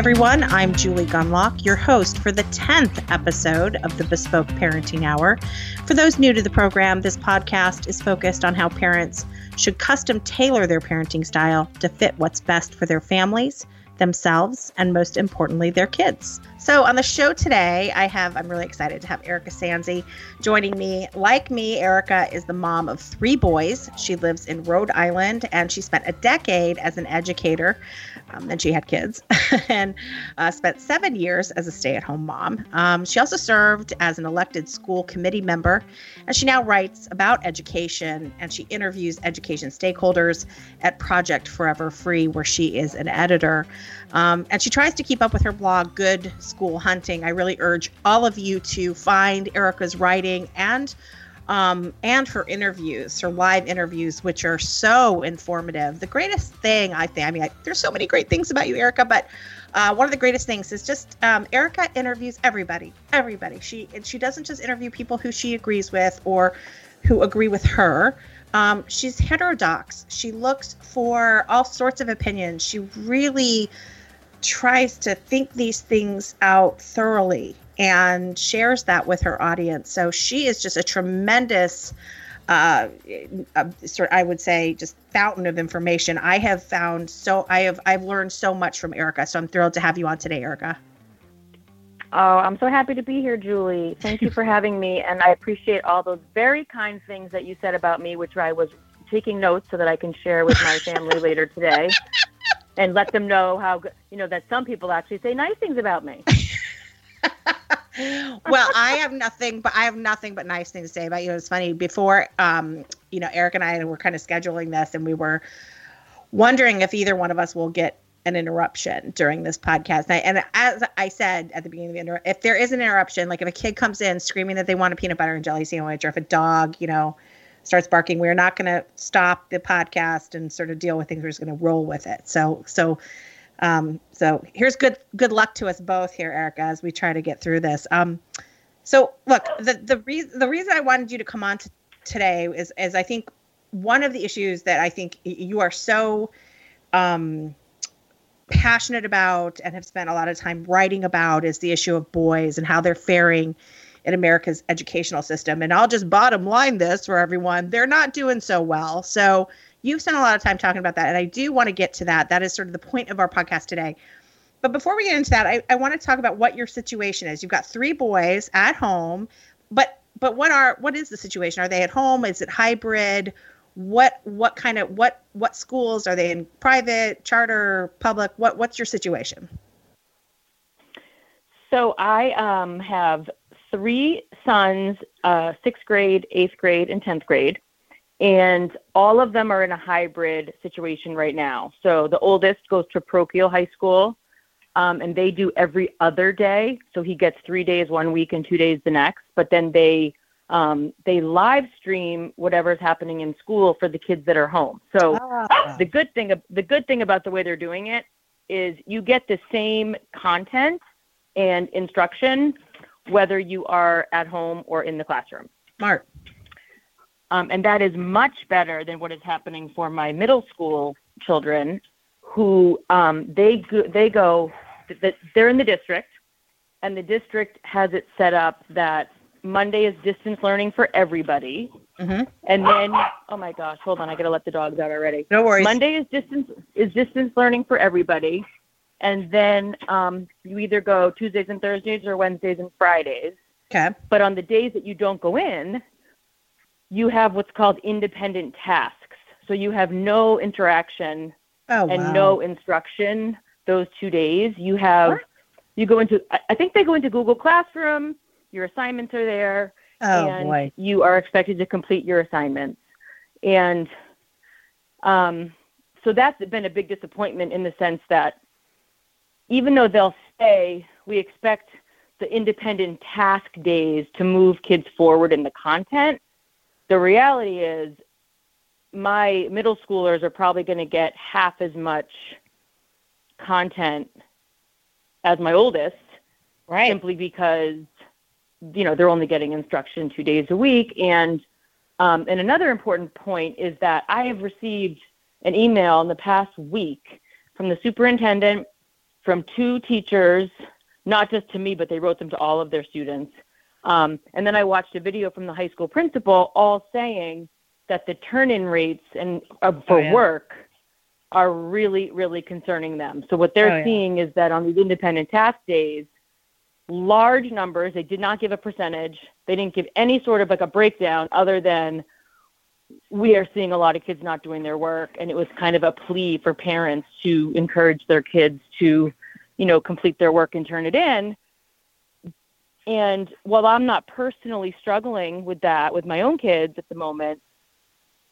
Everyone, I'm Julie Gunlock, your host for the 10th episode of the Bespoke Parenting Hour. For those new to the program, this podcast is focused on how parents should custom tailor their parenting style to fit what's best for their families, themselves, and most importantly, their kids. So, on the show today, I have, I'm really excited to have Erika Sanzi joining me. Like me, Erika is the mom of three boys. She lives in Rhode Island and she spent a decade as an educator um, and she had kids, and uh, spent seven years as a stay at home mom. Um, she also served as an elected school committee member, and she now writes about education and she interviews education stakeholders at Project Forever Free, where she is an editor. Um, and she tries to keep up with her blog, Good School Hunting. I really urge all of you to find Erika's writing and um, and her interviews, her live interviews, which are so informative. The greatest thing I think, I mean, I, there's so many great things about you, Erika, but uh, one of the greatest things is just um, Erika interviews everybody, everybody. She and she doesn't just interview people who she agrees with or who agree with her. Um, she's heterodox. She looks for all sorts of opinions. She really tries to think these things out thoroughly and shares that with her audience. So she is just a tremendous, uh, sort I would say, just fountain of information. I have found so I have I've learned so much from Erika. So I'm thrilled to have you on today, Erika. Oh, I'm so happy to be here, Julie. Thank you for having me, and I appreciate all those very kind things that you said about me, which I was taking notes so that I can share with my family later today, and let them know how you know that some people actually say nice things about me. Well, I have nothing, but I have nothing but nice things to say about you. It's funny before, um, you know, Eric and I were kind of scheduling this, and we were wondering if either one of us will get an interruption during this podcast. And, I, and as I said at the beginning of the inter- if there is an interruption, like if a kid comes in screaming that they want a peanut butter and jelly sandwich, or if a dog, you know, starts barking, we're not going to stop the podcast and sort of deal with things. We're just going to roll with it. So, so um, so here's good good luck to us both here, Erika, as we try to get through this. Um, so look, the the reason the reason I wanted you to come on to today is is I think one of the issues that I think you are so um, passionate about and have spent a lot of time writing about is the issue of boys and how they're faring in America's educational system. And I'll just bottom line this for everyone: they're not doing so well. So You've spent a lot of time talking about that, and I do want to get to that. That is sort of the point of our podcast today. But before we get into that, I, I want to talk about what your situation is. You've got three boys at home, but but what are what is the situation? Are they at home? Is it hybrid? What what kind of what what schools are they in? Private, charter, public? What what's your situation? So I um, have three sons, uh, sixth grade, eighth grade, and tenth grade and all of them are in a hybrid situation right now. So the oldest goes to parochial high school, um, and they do every other day. So he gets three days one week and two days the next. But then they um, they live stream whatever's happening in school for the kids that are home. So ah. the good thing the good thing about the way they're doing it is you get the same content and instruction whether you are at home or in the classroom. Smart. Um, and that is much better than what is happening for my middle school children who um, they go, they go they're in the district and the district has it set up that Monday is distance learning for everybody. Mm-hmm. And then, oh my gosh, hold on, I gotta let the dogs out already. No worries. Monday is distance is distance learning for everybody, and then um, you either go Tuesdays and Thursdays or Wednesdays and Fridays. Okay. But on the days that you don't go in, you have what's called independent tasks. So you have no interaction oh, and wow. no instruction those two days. You have what? you go into I think they go into Google Classroom. Your assignments are there, oh, and boy. you are expected to complete your assignments. And um, so that's been a big disappointment in the sense that even though they'll stay, we expect the independent task days to move kids forward in the content the reality is my middle schoolers are probably going to get half as much content as my oldest right simply because you know they're only getting instruction two days a week and um, and another important point is that i have received an email in the past week from the superintendent from two teachers, not just to me, but they wrote them to all of their students. Um, and then I watched a video from the high school principal, all saying that the turn-in rates and uh, for oh, yeah. work are really, really concerning them. So what they're oh, yeah. seeing is that on these independent task days, large numbers. They did not give a percentage. They didn't give any sort of like a breakdown other than we are seeing a lot of kids not doing their work and it was kind of a plea for parents to encourage their kids to you know complete their work and turn it in and while i'm not personally struggling with that with my own kids at the moment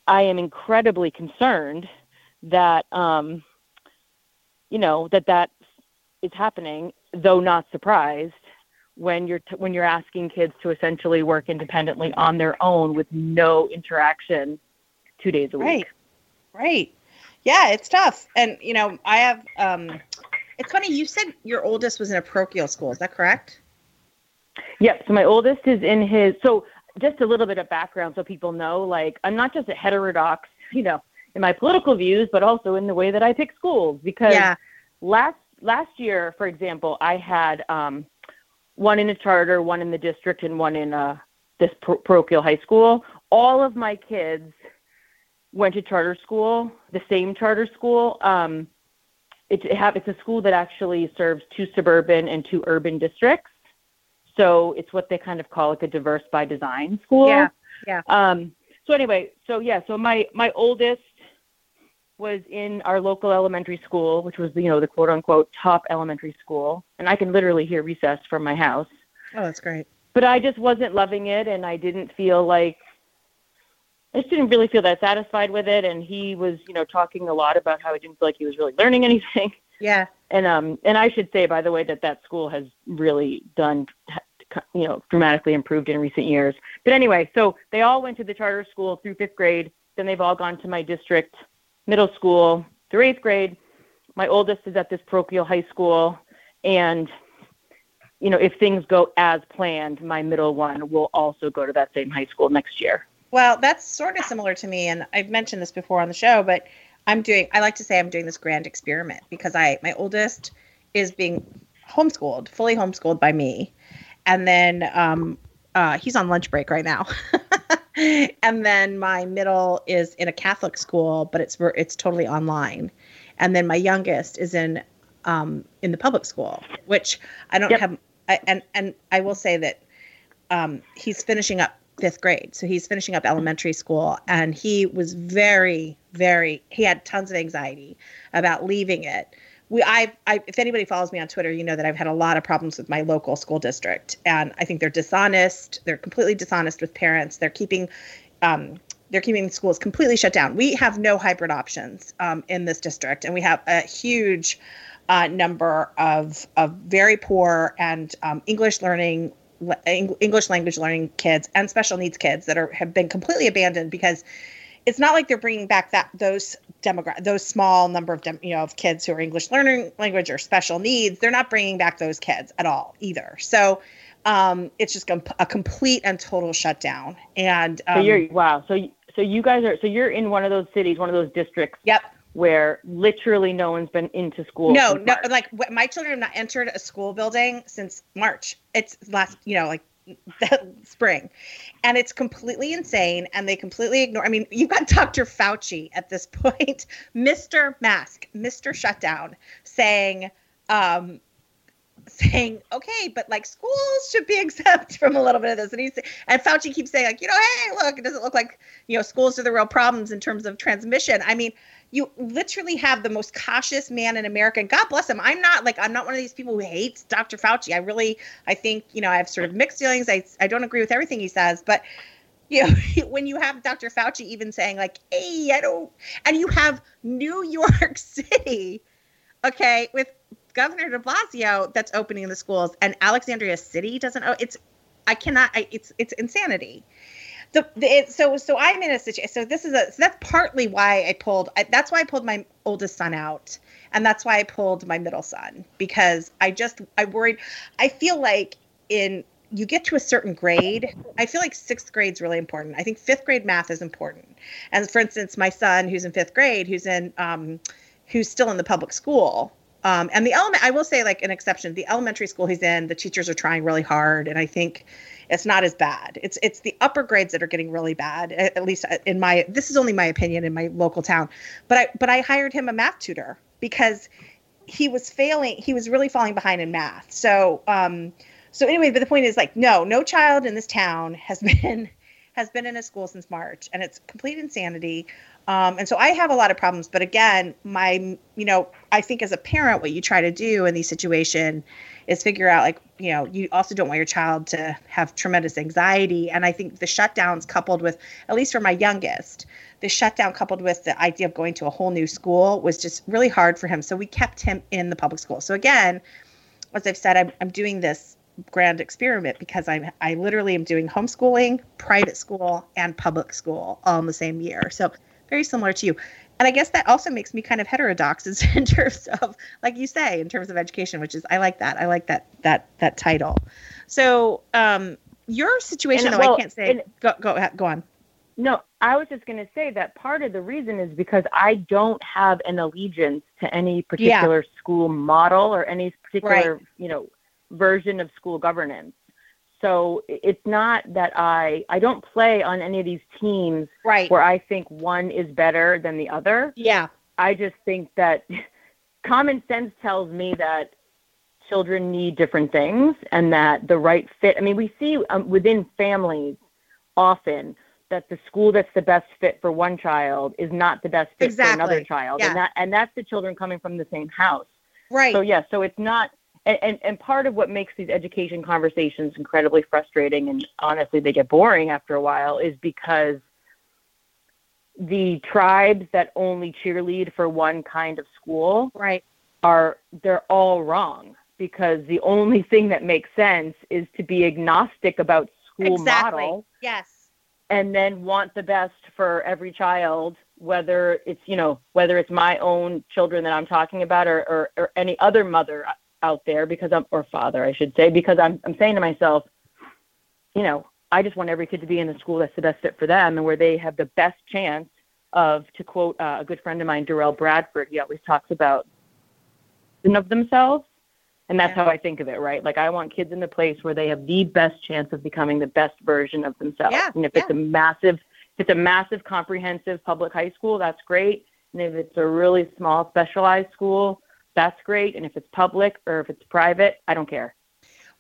i am incredibly concerned that um you know that that is happening though not surprised when you're t- when you're asking kids to essentially work independently on their own with no interaction two days a week. Right. Right. Yeah, it's tough. And you know, I have um it's funny you said your oldest was in a parochial school, is that correct? Yep. So my oldest is in his so just a little bit of background so people know like I'm not just a heterodox, you know, in my political views, but also in the way that I pick schools because yeah. last last year, for example, I had um one in a charter, one in the district, and one in uh, this parochial high school. All of my kids went to charter school, the same charter school. Um, it, it have, it's a school that actually serves two suburban and two urban districts. So it's what they kind of call like a diverse by design school. Yeah. Yeah. Um, so anyway, so yeah, so my my oldest was in our local elementary school, which was you know the quote unquote top elementary school, and I can literally hear recess from my house. Oh, that's great. But I just wasn't loving it, and I didn't feel like I just didn't really feel that satisfied with it. And he was, you know, talking a lot about how he didn't feel like he was really learning anything. Yeah. And um, and I should say, by the way, that that school has really done, you know, dramatically improved in recent years. But anyway, so they all went to the charter school through fifth grade. Then they've all gone to my district middle school through eighth grade. My oldest is at this parochial high school, and you know, if things go as planned, my middle one will also go to that same high school next year. Well, that's sort of similar to me, and I've mentioned this before on the show, but I'm doing. I like to say I'm doing this grand experiment because I my oldest is being homeschooled, fully homeschooled by me, and then um, uh, he's on lunch break right now. and then my middle is in a Catholic school, but it's it's totally online. And then my youngest is in um, in the public school, which I don't yep. have. I, and and I will say that um, he's finishing up fifth grade, so he's finishing up elementary school, and he was very very he had tons of anxiety about leaving it we I, I if anybody follows me on Twitter, you know that I've had a lot of problems with my local school district, and I think they're dishonest. They're completely dishonest with parents. They're keeping. Um, they're keeping schools completely shut down. We have no hybrid options um, in this district, and we have a huge uh, number of of very poor and um, English learning English language learning kids and special needs kids that are have been completely abandoned because it's not like they're bringing back that those demographic those small number of dem- you know of kids who are English learning language or special needs. They're not bringing back those kids at all either. So um, it's just a complete and total shutdown. And um, so you're wow. So so you guys are so you're in one of those cities, one of those districts. Yep. Where literally no one's been into school. No, no, like my children have not entered a school building since March. It's last, you know, like that spring. And it's completely insane. And they completely ignore. I mean, you've got Dr. Fauci at this point, Mr. Mask, Mr. Shutdown, saying, um, saying, okay, but like schools should be exempt from a little bit of this. And he's and Fauci keeps saying, like, you know, hey, look, it doesn't look like, you know, schools are the real problems in terms of transmission. I mean, you literally have the most cautious man in America. God bless him. I'm not like I'm not one of these people who hates Dr. Fauci. I really I think, you know, I have sort of mixed feelings. I I don't agree with everything he says, but you know, when you have Dr. Fauci even saying like, "Hey, I don't," and you have New York City, okay, with Governor De Blasio that's opening the schools, and Alexandria City doesn't. Oh, it's I cannot. I, it's it's insanity the, the it, so so I'm in a situation. So this is a so that's partly why I pulled. I, that's why I pulled my oldest son out, and that's why I pulled my middle son because I just I worried. I feel like in you get to a certain grade. I feel like sixth grade is really important. I think fifth grade math is important. And for instance, my son who's in fifth grade, who's in um, who's still in the public school, Um, and the element, I will say, like an exception, the elementary school he's in, the teachers are trying really hard, and I think it's not as bad. It's it's the upper grades that are getting really bad. At, at least in my this is only my opinion in my local town. But I but I hired him a math tutor because he was failing. He was really falling behind in math. So um, so anyway, but the point is like no, no child in this town has been has been in a school since March, and it's complete insanity. Um, and so I have a lot of problems. But again, my, you know, I think as a parent, what you try to do in these situations is figure out like, you know, you also don't want your child to have tremendous anxiety. And I think the shutdowns coupled with, at least for my youngest, the shutdown coupled with the idea of going to a whole new school was just really hard for him. So we kept him in the public school. So again, as I've said, I'm, I'm doing this grand experiment because I'm I literally am doing homeschooling, private school, and public school all in the same year. So very similar to you. And I guess that also makes me kind of heterodox in terms of, like you say, in terms of education, which is I like that. I like that that that title. So um, your situation, and, though, well, I can't say. And, go go go on. No, I was just going to say that part of the reason is because I don't have an allegiance to any particular yeah. school model or any particular, right. you know, version of school governance. So it's not that I I don't play on any of these teams right. where I think one is better than the other. Yeah. I just think that common sense tells me that children need different things and that the right fit. I mean, we see um, within families often that the school that's the best fit for one child is not the best fit exactly. for another child, yeah. and that and that's the children coming from the same house. Right. So yeah, so it's not and, and, and part of what makes these education conversations incredibly frustrating and honestly they get boring after a while is because the tribes that only cheerlead for one kind of school right are they're all wrong because the only thing that makes sense is to be agnostic about school exactly. model yes and then want the best for every child whether it's you know whether it's my own children that i'm talking about or, or, or any other mother out there because I'm or father I should say because I'm I'm saying to myself, you know, I just want every kid to be in the school that's the best fit for them and where they have the best chance of to quote uh, a good friend of mine, Derrell Bradford. He always talks about of themselves, and that's how I think of it. Right? Like I want kids in the place where they have the best chance of becoming the best version of themselves. Yeah. And if yeah. it's a massive, if it's a massive comprehensive public high school, that's great. And if it's a really small specialized school, that's great. And if it's public or if it's private, I don't care.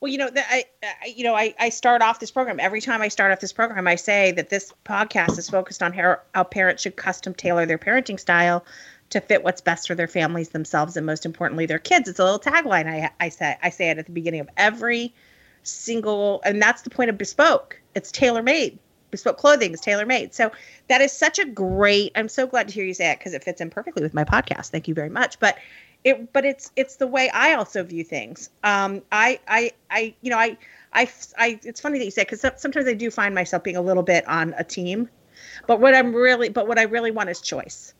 Well, you know, the, I, I, you know, I, I start off this program every time I start off this program. I say that this podcast is focused on how, how parents should custom tailor their parenting style to fit what's best for their families, themselves, and most importantly, their kids. It's a little tagline I, I say. I say it at the beginning of every single, and that's the point of bespoke. It's tailor made. Bespoke clothing is tailor made. So that is such a great. I'm so glad to hear you say it because it fits in perfectly with my podcast. Thank you very much. But it but it's it's the way i also view things. Um i i i you know i i, I it's funny that you say because sometimes i do find myself being a little bit on a team but what i'm really but what i really want is choice.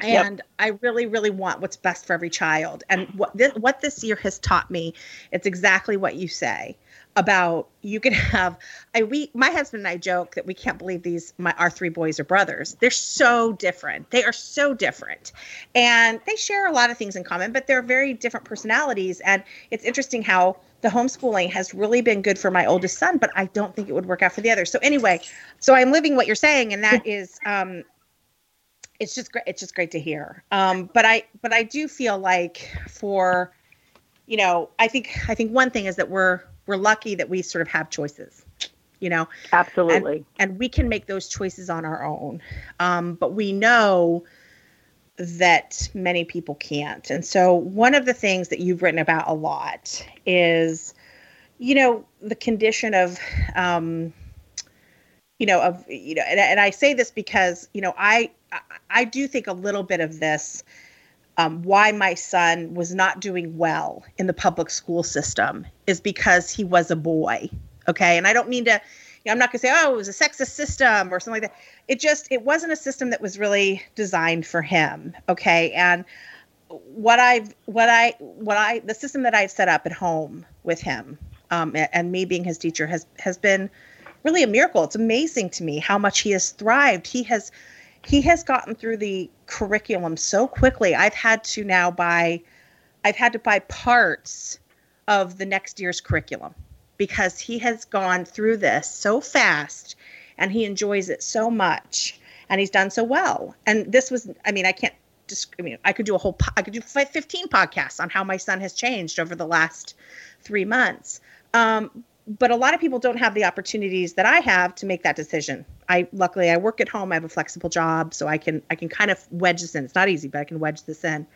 And yep. i really really want what's best for every child. And what this what this year has taught me it's exactly what you say about you can have I we my husband and I joke that we can't believe these my our three boys are brothers. They're so different. They are so different. And they share a lot of things in common, but they're very different personalities and it's interesting how the homeschooling has really been good for my oldest son, but I don't think it would work out for the others. So anyway, so I'm living what you're saying and that is um it's just great it's just great to hear. Um but I but I do feel like for you know, I think I think one thing is that we're we're lucky that we sort of have choices you know? Absolutely. And, and we can make those choices on our own. Um, but we know that many people can't. And so one of the things that you've written about a lot is you know the condition of um, you know of you know and, and i say this because you know i i do think a little bit of this um, why my son was not doing well in the public school system is because he was a boy. Okay. And I don't mean to, you know, I'm not going to say, oh, it was a sexist system or something like that. It just, it wasn't a system that was really designed for him. Okay. And what I've, what I, what I, the system that I've set up at home with him um, and me being his teacher has, has been really a miracle. It's amazing to me how much he has thrived. He has, he has gotten through the curriculum so quickly. I've had to now buy I've had to buy parts of the next year's curriculum because he has gone through this so fast and he enjoys it so much and he's done so well. And this was, I mean, I can't just, I mean, I could do a whole, I could do 15 podcasts on how my son has changed over the last three months. Um, but a lot of people don't have the opportunities that I have to make that decision. I luckily I work at home. I have a flexible job, so I can I can kind of wedge this in. It's not easy, but I can wedge this in.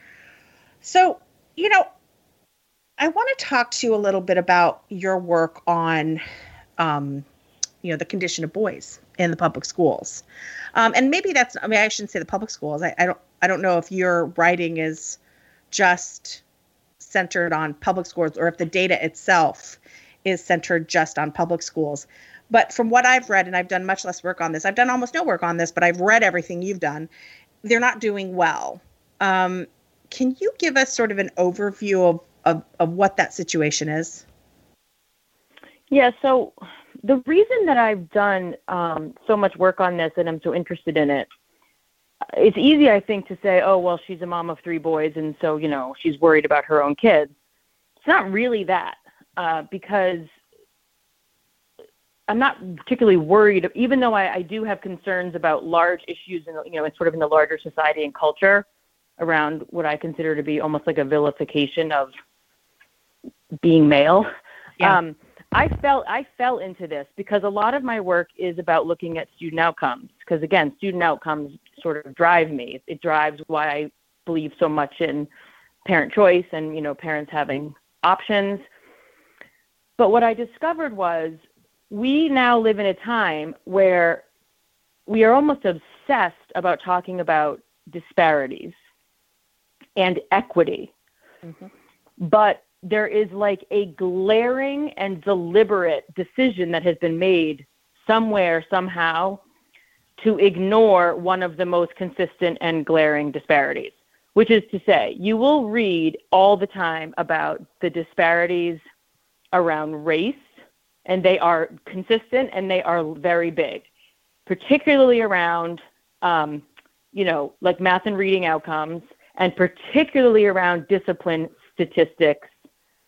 So, you know, I want to talk to you a little bit about your work on, um, you know, the condition of boys in the public schools, um, and maybe that's. I mean, I shouldn't say the public schools. I, I don't. I don't know if your writing is just centered on public schools or if the data itself is centered just on public schools. But from what I've read, and I've done much less work on this, I've done almost no work on this, but I've read everything you've done. They're not doing well. Um, can you give us sort of an overview of, of, of what that situation is? Yeah, so the reason that I've done um, so much work on this and I'm so interested in it, it's easy, I think, to say, oh, well, she's a mom of three boys, and so, you know, she's worried about her own kids. It's not really that, uh, because I'm not particularly worried, even though I, I do have concerns about large issues, in, you know, in sort of in the larger society and culture around what I consider to be almost like a vilification of being male. Yeah. Um, I fell I fell into this because a lot of my work is about looking at student outcomes. Because again, student outcomes sort of drive me. It drives why I believe so much in parent choice and you know parents having options. But what I discovered was we now live in a time where we are almost obsessed about talking about disparities and equity. Mm-hmm. But there is like a glaring and deliberate decision that has been made somewhere, somehow, to ignore one of the most consistent and glaring disparities, which is to say, you will read all the time about the disparities around race and they are consistent and they are very big, particularly around, um, you know, like math and reading outcomes, and particularly around discipline statistics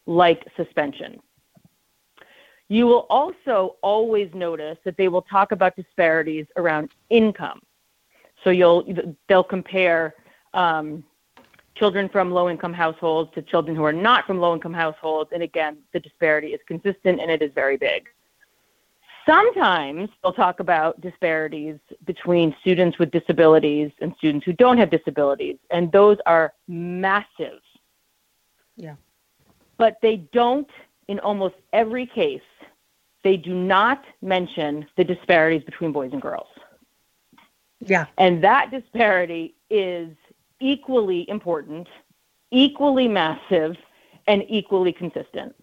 like suspension. You will also always notice that they will talk about disparities around income. So you'll they'll compare um, children from low income households to children who are not from low income households. And again, the disparity is consistent and it is very big. Sometimes they'll talk about disparities between students with disabilities and students who don't have disabilities, and those are massive. Yeah. But they don't, in almost every case, they do not mention the disparities between boys and girls. Yeah. And that disparity is equally important, equally massive, and equally consistent.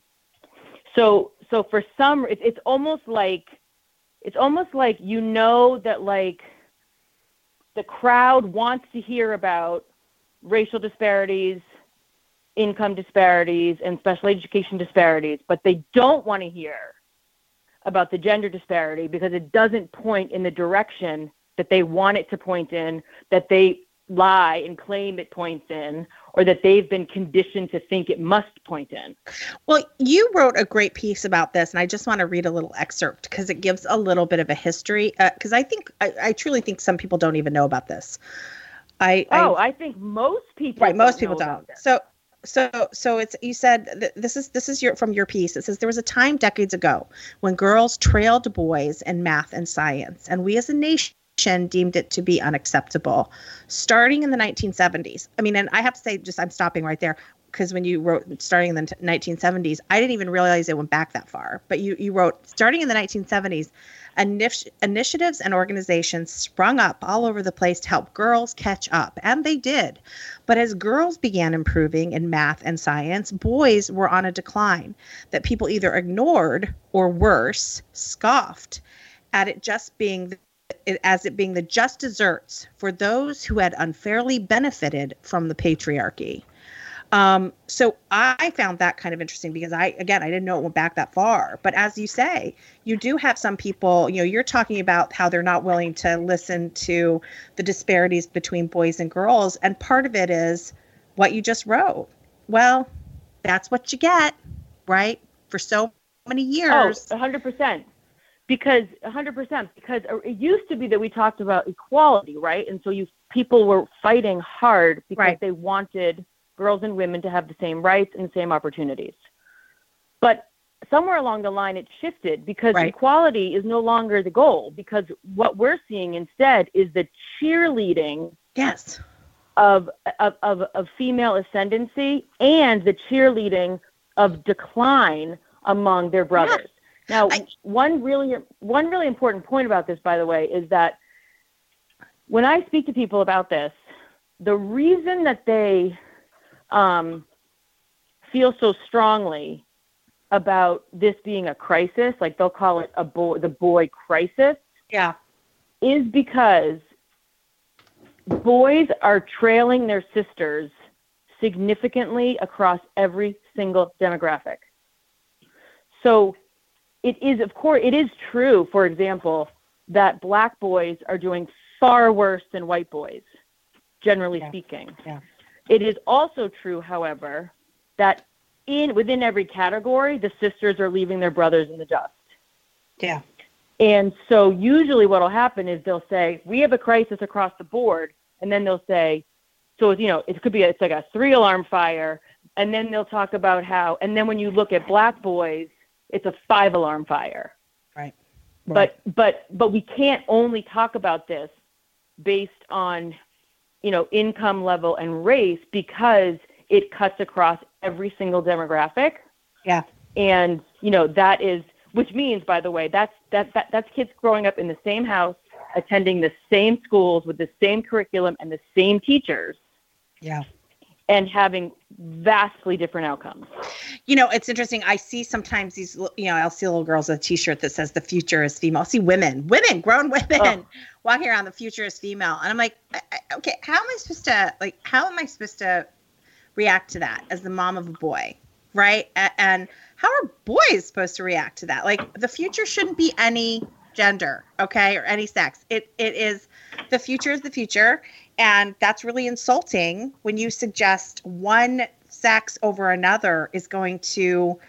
So, so for some, it's, it's almost like it's almost like you know that like the crowd wants to hear about racial disparities, income disparities, and special education disparities, but they don't want to hear about the gender disparity because it doesn't point in the direction that they want it to point in, that they lie and claim it points in or that they've been conditioned to think it must point in. Well, you wrote a great piece about this, and I just want to read a little excerpt because it gives a little bit of a history. Because uh, I think, I, I, truly think some people don't even know about this. I oh, I, I think most people right, most people don't. So so so it's you said this is this is your from your piece it says there was a time decades ago when girls trailed boys in math and science and we as a nation deemed it to be unacceptable starting in the 1970s. I mean, and I have to say, just I'm stopping right there because when you wrote starting in the 1970s, I didn't even realize it went back that far. But you, you wrote starting in the 1970s, initi- initiatives and organizations sprung up all over the place to help girls catch up, and they did. But as girls began improving in math and science, boys were on a decline that people either ignored or worse, scoffed at it just being as it being the just desserts for those who had unfairly benefited from the patriarchy. Um, so I found that kind of interesting because I, again, I didn't know it went back that far. But as you say, you do have some people, you know, you're talking about how they're not willing to listen to the disparities between boys and girls. And part of it is what you just wrote well, that's what you get, right? For so many years. Oh, 100%. Because 100% because it used to be that we talked about equality, right? And so you people were fighting hard because Right. they wanted girls and women to have the same rights and the same opportunities. But somewhere along the line it shifted because Right. equality is no longer the goal because what we're seeing instead is the cheerleading yes. of, of, of, of female ascendancy and the cheerleading of decline among their brothers. Now, I- one really one really important point about this, by the way, is that when I speak to people about this, the reason that they um, feel so strongly about this being a crisis, like they'll call it a boy, the boy crisis, Yeah. is because boys are trailing their sisters significantly across every single demographic. So it is, of course, it is true, for example, that black boys are doing far worse than white boys, generally Yeah. speaking. Yeah. It is also true, however, that in within every category, the sisters are leaving their brothers in the dust. Yeah. And so usually what will happen is they'll say, we have a crisis across the board. And then they'll say, so, you know, it could be, it's like a three alarm fire. And then they'll talk about how, and then when you look at black boys, it's a five alarm fire. Right. But, but, but we can't only talk about this based on, you know, income level and race because it cuts across every single demographic Yeah. and you know that is which means by the way that's that, that that's kids growing up in the same house attending the same schools with the same curriculum and the same teachers Yeah. And having vastly different outcomes You know, it's interesting. I see sometimes these, you know, I'll see little girls with a T-shirt that says "The future is female." I'll see women, women, grown women, Oh. walking around. The future is female, and I'm like, I, I- okay, how am I supposed to like? How am I supposed to react to that as the mom of a boy, right? A- and how are boys supposed to react to that? Like, the future shouldn't be any gender, okay, or any sex. It it is the future is the future, and that's really insulting when you suggest one sex over another is going to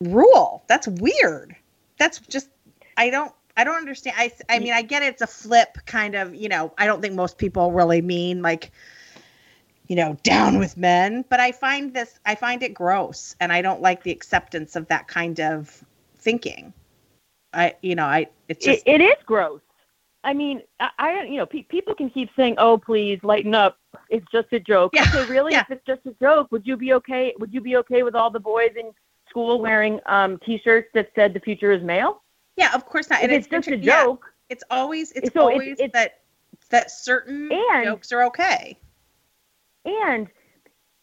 rule. That's weird. That's just I don't I don't understand. I I mean I get it, it's a flip kind of, you know, I don't think most people really mean like you know, down with men, but I find this I find it gross and I don't like the acceptance of that kind of thinking. I you know, I it's just it, it is gross i mean i, I you know pe- people can keep saying oh please lighten up it's just a joke Yeah, okay really yeah. if it's just a joke would you be okay would you be okay with all the boys in school wearing um t-shirts that said the future is male yeah, of course not. if And it's just a inter- yeah, joke it's always it's So always it's- that that certain And- jokes are okay. and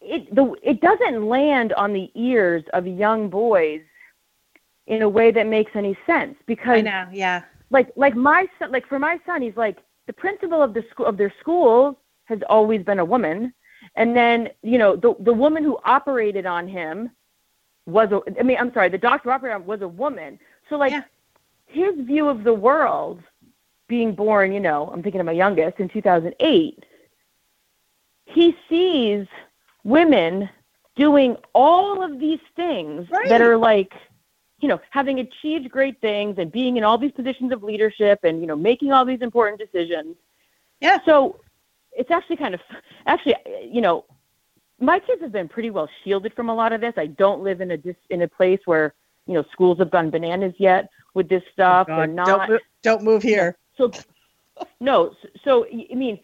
it the it doesn't land on the ears of young boys in a way that makes any sense because I know, yeah. Like like my son like for my son he's like the principal of the school of their school has always been a woman and then you know the the woman who operated on him was a I mean I'm sorry the doctor who operated on him was a woman so like Yeah. his view of the world being born you know I'm thinking of my youngest in 2008 he sees women doing all of these things Right. that are like you know having achieved great things and being in all these positions of leadership and you know making all these important decisions Yeah. so it's actually kind of actually you know my kids have been pretty well shielded from a lot of this i don't live in a dis, in a place where you know schools have gone bananas yet with this oh, stuff Oh, not don't move, don't move here. so, no. So, I mean,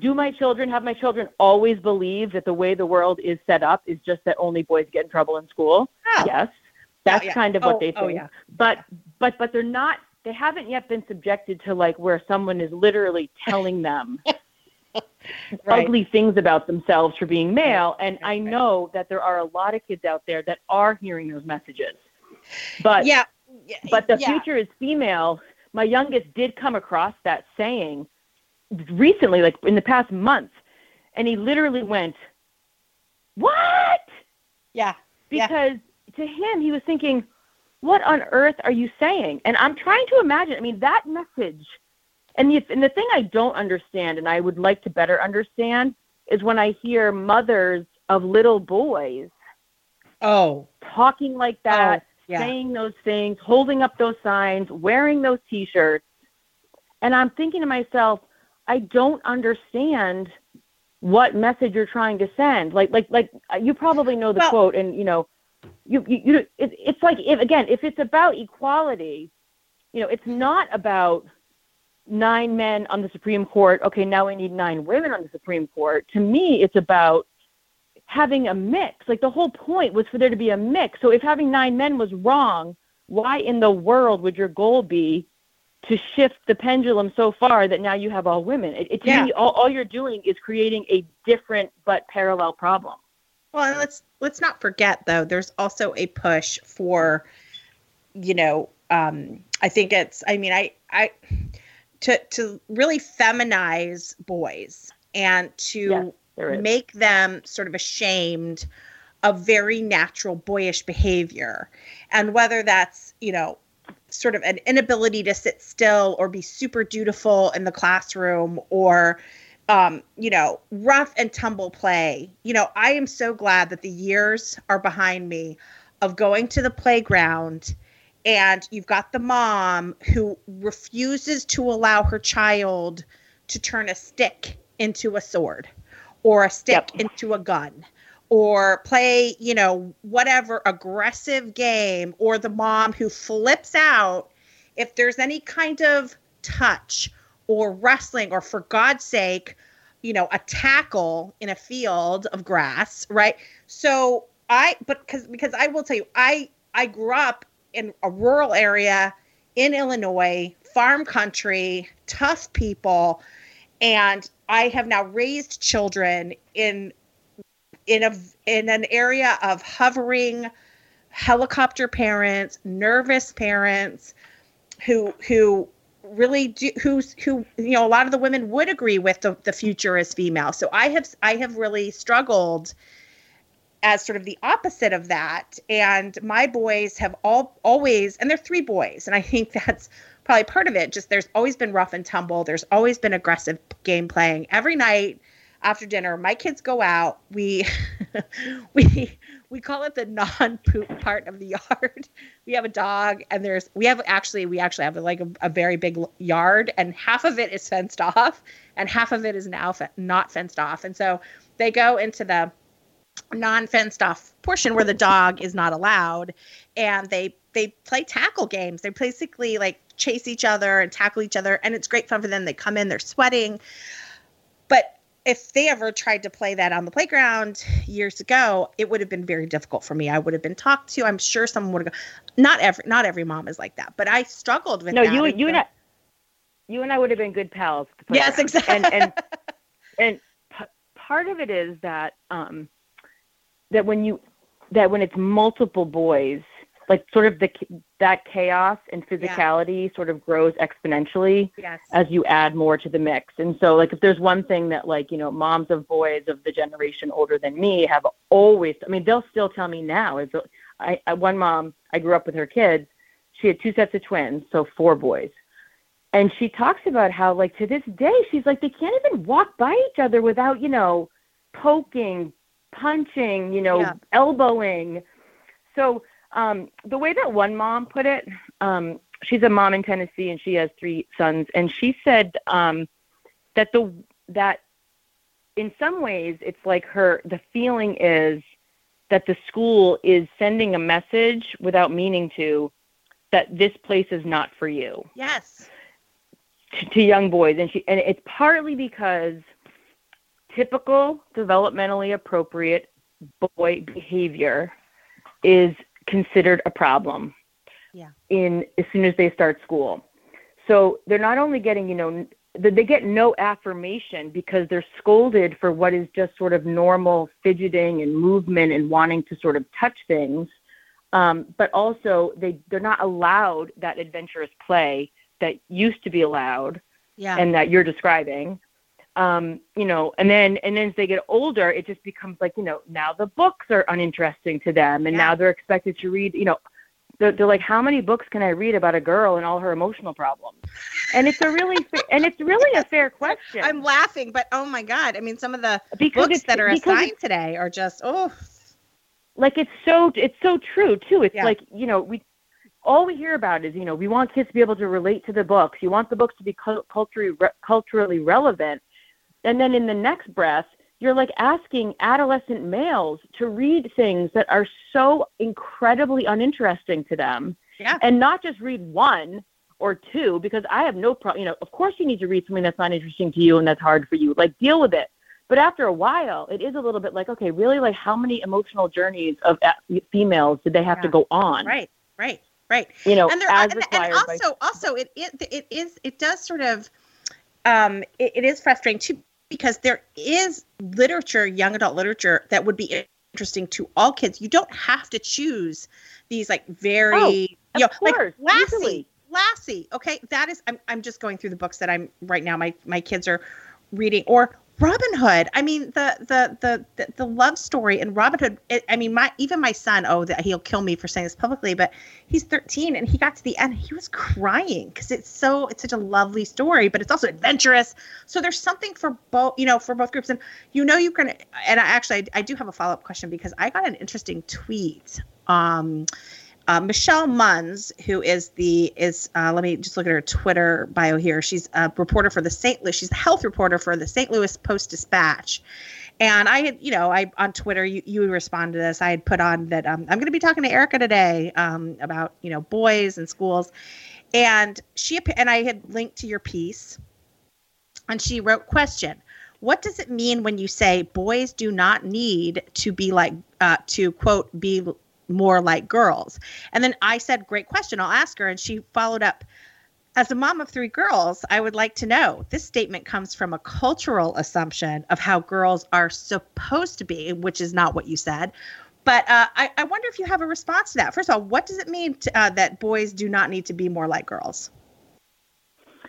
do my children have my children always believe that the way the world is set up is just that only boys get in trouble in school? Oh. Yes, that's yeah. kind of what Oh, they oh, think. oh, yeah. But, but, but they're not. They haven't yet been subjected to like where someone is literally telling them Right. ugly things about themselves for being male. And I know that there are a lot of kids out there that are hearing those messages. But Yeah. but the yeah. future is female. My youngest did come across that saying recently, like in the past month, and he literally went, "What?" Yeah. Because to him, he was thinking, "What on earth are you saying?" And I'm trying to imagine. I mean, that message, and the and the thing I don't understand, and I would like to better understand, is when I hear mothers of little boys oh talking like that, oh, yeah. saying those things, holding up those signs, wearing those t-shirts. And I'm thinking to myself, I don't understand what message you're trying to send. Like, like, like uh, you probably know the well, quote, and you know, you, you, you it, it's like if again, if it's about equality, you know, it's not about nine men on the Supreme Court. Okay, now we need nine women on the Supreme Court. To me, it's about having a mix. Like the whole point was for there to be a mix. So if having nine men was wrong, why in the world would your goal be to shift the pendulum so far that now you have all women? It, it to Yeah. me, all, all you're doing is creating a different but parallel problem. Well, and let's let's not forget though. There's also a push for, you know, um, I think it's. I mean, I I to to really feminize boys and to is. make them sort of ashamed of very natural boyish behavior, and whether that's you know sort of an inability to sit still or be super dutiful in the classroom or um, you know, rough and tumble play. You know, I am so glad that the years are behind me of going to the playground and you've got the mom who refuses to allow her child to turn a stick into a sword or a stick Yep. into a gun or play, you know, whatever aggressive game or the mom who flips out if there's any kind of touch or wrestling or for god's sake you know a tackle in a field of grass right? So i but because because i will tell you i i grew up in a rural area in illinois farm country tough people and i have now raised children in in a in an area of hovering helicopter parents nervous parents who who really do who's who you know a lot of the women would agree with the, the future as female. So i have i have really struggled as sort of the opposite of that. And my boys have all always and they're three boys and i think that's probably part of it. Just there's always been rough and tumble. There's always been aggressive game playing. Every night after dinner my kids go out. We we we call it the non-poop part of the yard. We have a dog and there's we have actually we actually have like a, a very big yard and half of it is fenced off and half of it is now fe- not fenced off. And so they go into the non-fenced off portion where the dog is not allowed and they they play tackle games. They basically like chase each other and tackle each other and it's great fun for them. They come in they're sweating. But if they ever tried to play that on the playground years ago, it would have been very difficult for me. I would have been talked to. I'm sure someone would have. Go, not every not every mom is like that, but I struggled with No, you and you and I, you and I would have been good pals. Yes, exactly. And and and p- part of it is that um that when you that when it's multiple boys, like sort of the that chaos and physicality sort of grows exponentially yes. as you add more to the mix. And so like if there's one thing that like, you know, moms of boys of the generation older than me have always I mean, they'll still tell me now is I, I one mom, I grew up with her kids, she had two sets of twins, so four boys. And she talks about how like to this day she's like they can't even walk by each other without, you know, poking, punching, you know, Yeah. elbowing. So um, the way that one mom put it, um, she's a mom in Tennessee and she has three sons, and she said um, that the that in some ways it's like her the feeling is that the school is sending a message without meaning to that this place is not for you Yes. to, to young boys and she and it's partly because typical developmentally appropriate boy behavior is considered a problem Yeah. in as soon as they start school so they're not only getting you know they get no affirmation because they're scolded for what is just sort of normal fidgeting and movement and wanting to sort of touch things um, but also they they're not allowed that adventurous play that used to be allowed Yeah. and that you're describing um, you know and then and then as they get older it just becomes like you know now the books are uninteresting to them and Yeah. now they're expected to read you know They're, they're like, how many books can I read about a girl and all her emotional problems? And it's a really fa- and it's really a fair question. I'm laughing, but oh my god! I mean, some of the because books that are assigned today are just oh like it's so it's so true too. It's Yeah. like you know we all we hear about is you know we want kids to be able to relate to the books. You want the books to be cul- culturally re- culturally relevant, and then in the next breath you're like asking adolescent males to read things that are so incredibly uninteresting to them yeah and not just read one or two because I have no problem. You know, of course you need to read something that's not interesting to you and that's hard for you. Like deal with it. But after a while, it is a little bit like, okay, really, like how many emotional journeys of females did they have to go on? right right right. You know, and there as and, and by also also it, it it is it does sort of um it, it is frustrating too because there is literature young adult literature that would be interesting to all kids you don't have to choose these like very Oh, you know course, like lassie easily. lassie okay that is I'm, I'm just going through the books that i'm right now my my kids are reading or Robin Hood. I mean, the the the the, love story in Robin Hood. It, I mean, my even my son. Oh, that he'll kill me for saying this publicly, but he's 13 and he got to the end. He was crying because it's so it's such a lovely story, but it's also adventurous. So there's something for both, you know, for both groups. And you know, you can. And I actually, I, I do have a follow up question because I got an interesting tweet. Um, uh, Michelle Munz, who is the is uh, let me just look at her Twitter bio here. She's a reporter for the St. Louis. She's a health reporter for the St. Louis Post Dispatch. And I had, you know, I on Twitter, you you responded to this. I had put on that um, I'm going to be talking to Erika today um, about you know boys and schools, and she and I had linked to your piece, and she wrote question. What does it mean when you say boys do not need to be like uh, to quote be more like girls. And then I said, Great question. I'll ask her. And she followed up, As a mom of three girls, I would like to know this statement comes from a cultural assumption of how girls are supposed to be, which is not what you said. But uh, I, I wonder if you have a response to that. First of all, what does it mean to, uh, that boys do not need to be more like girls? Which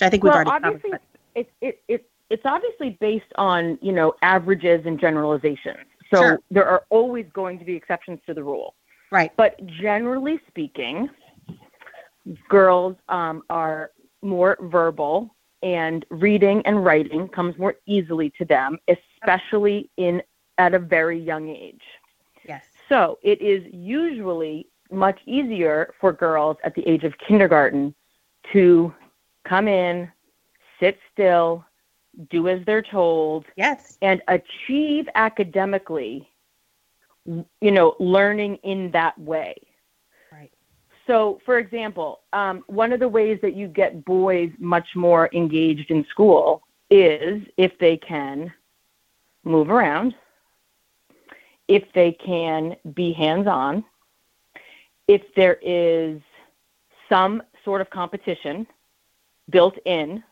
I think we've well, already covered. obviously, but- it, it, it, it's obviously based on, you know, averages and generalizations. So Sure. there are always going to be exceptions to the rule. Right. But generally speaking, girls um, are more verbal and reading and writing comes more easily to them, especially in at a very young age. Yes. So it is usually much easier for girls at the age of kindergarten to come in, sit still, do as they're told, Yes. and achieve academically, you know, learning in that way. Right. So, for example, um, one of the ways that you get boys much more engaged in school is if they can move around, if they can be hands on, if there is some sort of competition built in,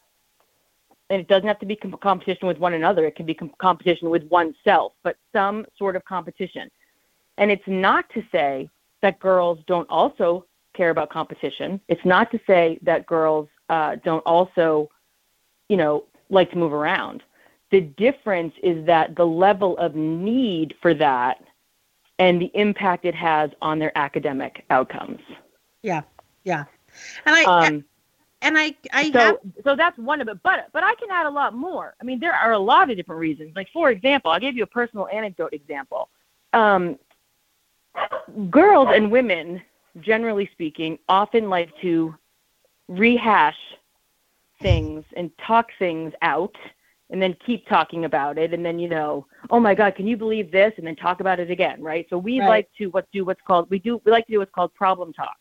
and it doesn't have to be com- competition with one another, it can be com- competition with oneself, but some sort of competition. And it's not to say that girls don't also care about competition. It's not to say that girls uh, don't also, you know, like to move around. The difference is that the level of need for that and the impact it has on their academic outcomes. Yeah. Yeah. And I Um, and I I so have so that's one of it. But but I can add a lot more. I mean, there are a lot of different reasons. Like for example, I'll give you a personal anecdote example. Um, girls and women, generally speaking, often like to rehash things and talk things out and then keep talking about it and then you know oh my god can you believe this and then talk about it again right so we Right. like to what do what's called we do we like to do what's called problem talk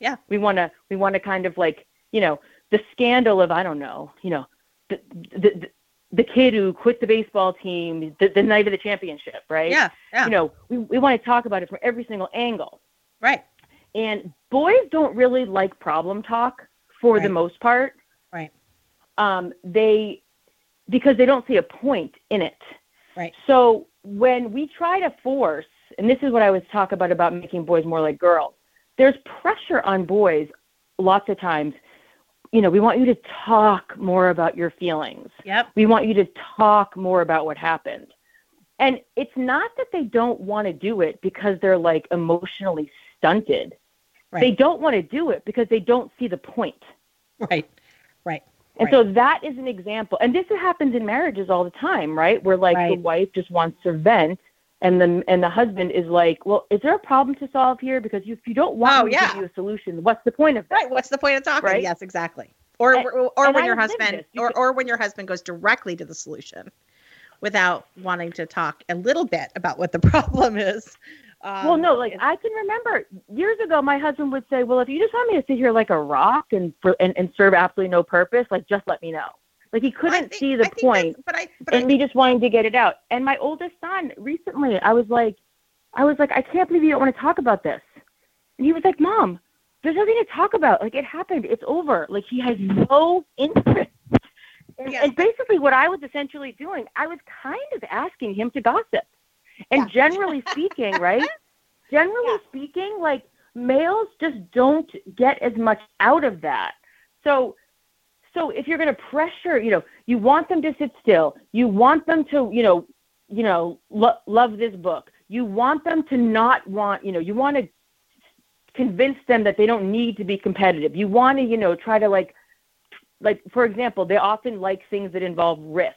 Yeah. we want to we want to kind of like you know the scandal of i don't know you know the the the, the kid who quit the baseball team the, the night of the championship right yeah, yeah. you know we, we want to talk about it from every single angle right. and boys don't really like problem talk for the most part Right. um, they because they don't see a point in it. Right. So when we try to force, and this is what I was talking about about making boys more like girls, there's pressure on boys lots of times. You know, we want you to talk more about your feelings. Yep. We want you to talk more about what happened. And it's not that they don't want to do it because they're like emotionally stunted. right. they don't want to do it because they don't see the point. Right. Right. And right. so that is an example. And this happens in marriages all the time, right? Where like right. the wife just wants to vent and the and the husband is like, "Well, is there a problem to solve here? Because if you don't want oh, me yeah. to give you a solution, what's the point of that? Right. What's the point of talking? Right? Yes, exactly. Or And- or, or and when I your husband. You or, could- or when your husband goes directly to the solution without wanting to talk a little bit about what the problem is. Um, well, no, like I can remember years ago, my husband would say, "Well, if you just want me to sit here like a rock and for, and, and serve absolutely no purpose, like just let me know." Like he couldn't think- see the point. But I but I and me just wanting to get it out. And my oldest son, recently, I was like, I was like, I can't believe you don't want to talk about this. And he was like, Mom, there's nothing to talk about. Like it happened. It's over. Like he has no interest. And, and basically, what I was essentially doing, I was kind of asking him to gossip. And Yeah. generally speaking, right? Generally Yeah. speaking, like males just don't get as much out of that. So so if you're going to pressure, you know, you want them to sit still. You want them to, you know, you know, lo- love this book. You want them to not want, you know, you want to convince them that they don't need to be competitive. You want to, you know, try to like like for example, they often like things that involve risk.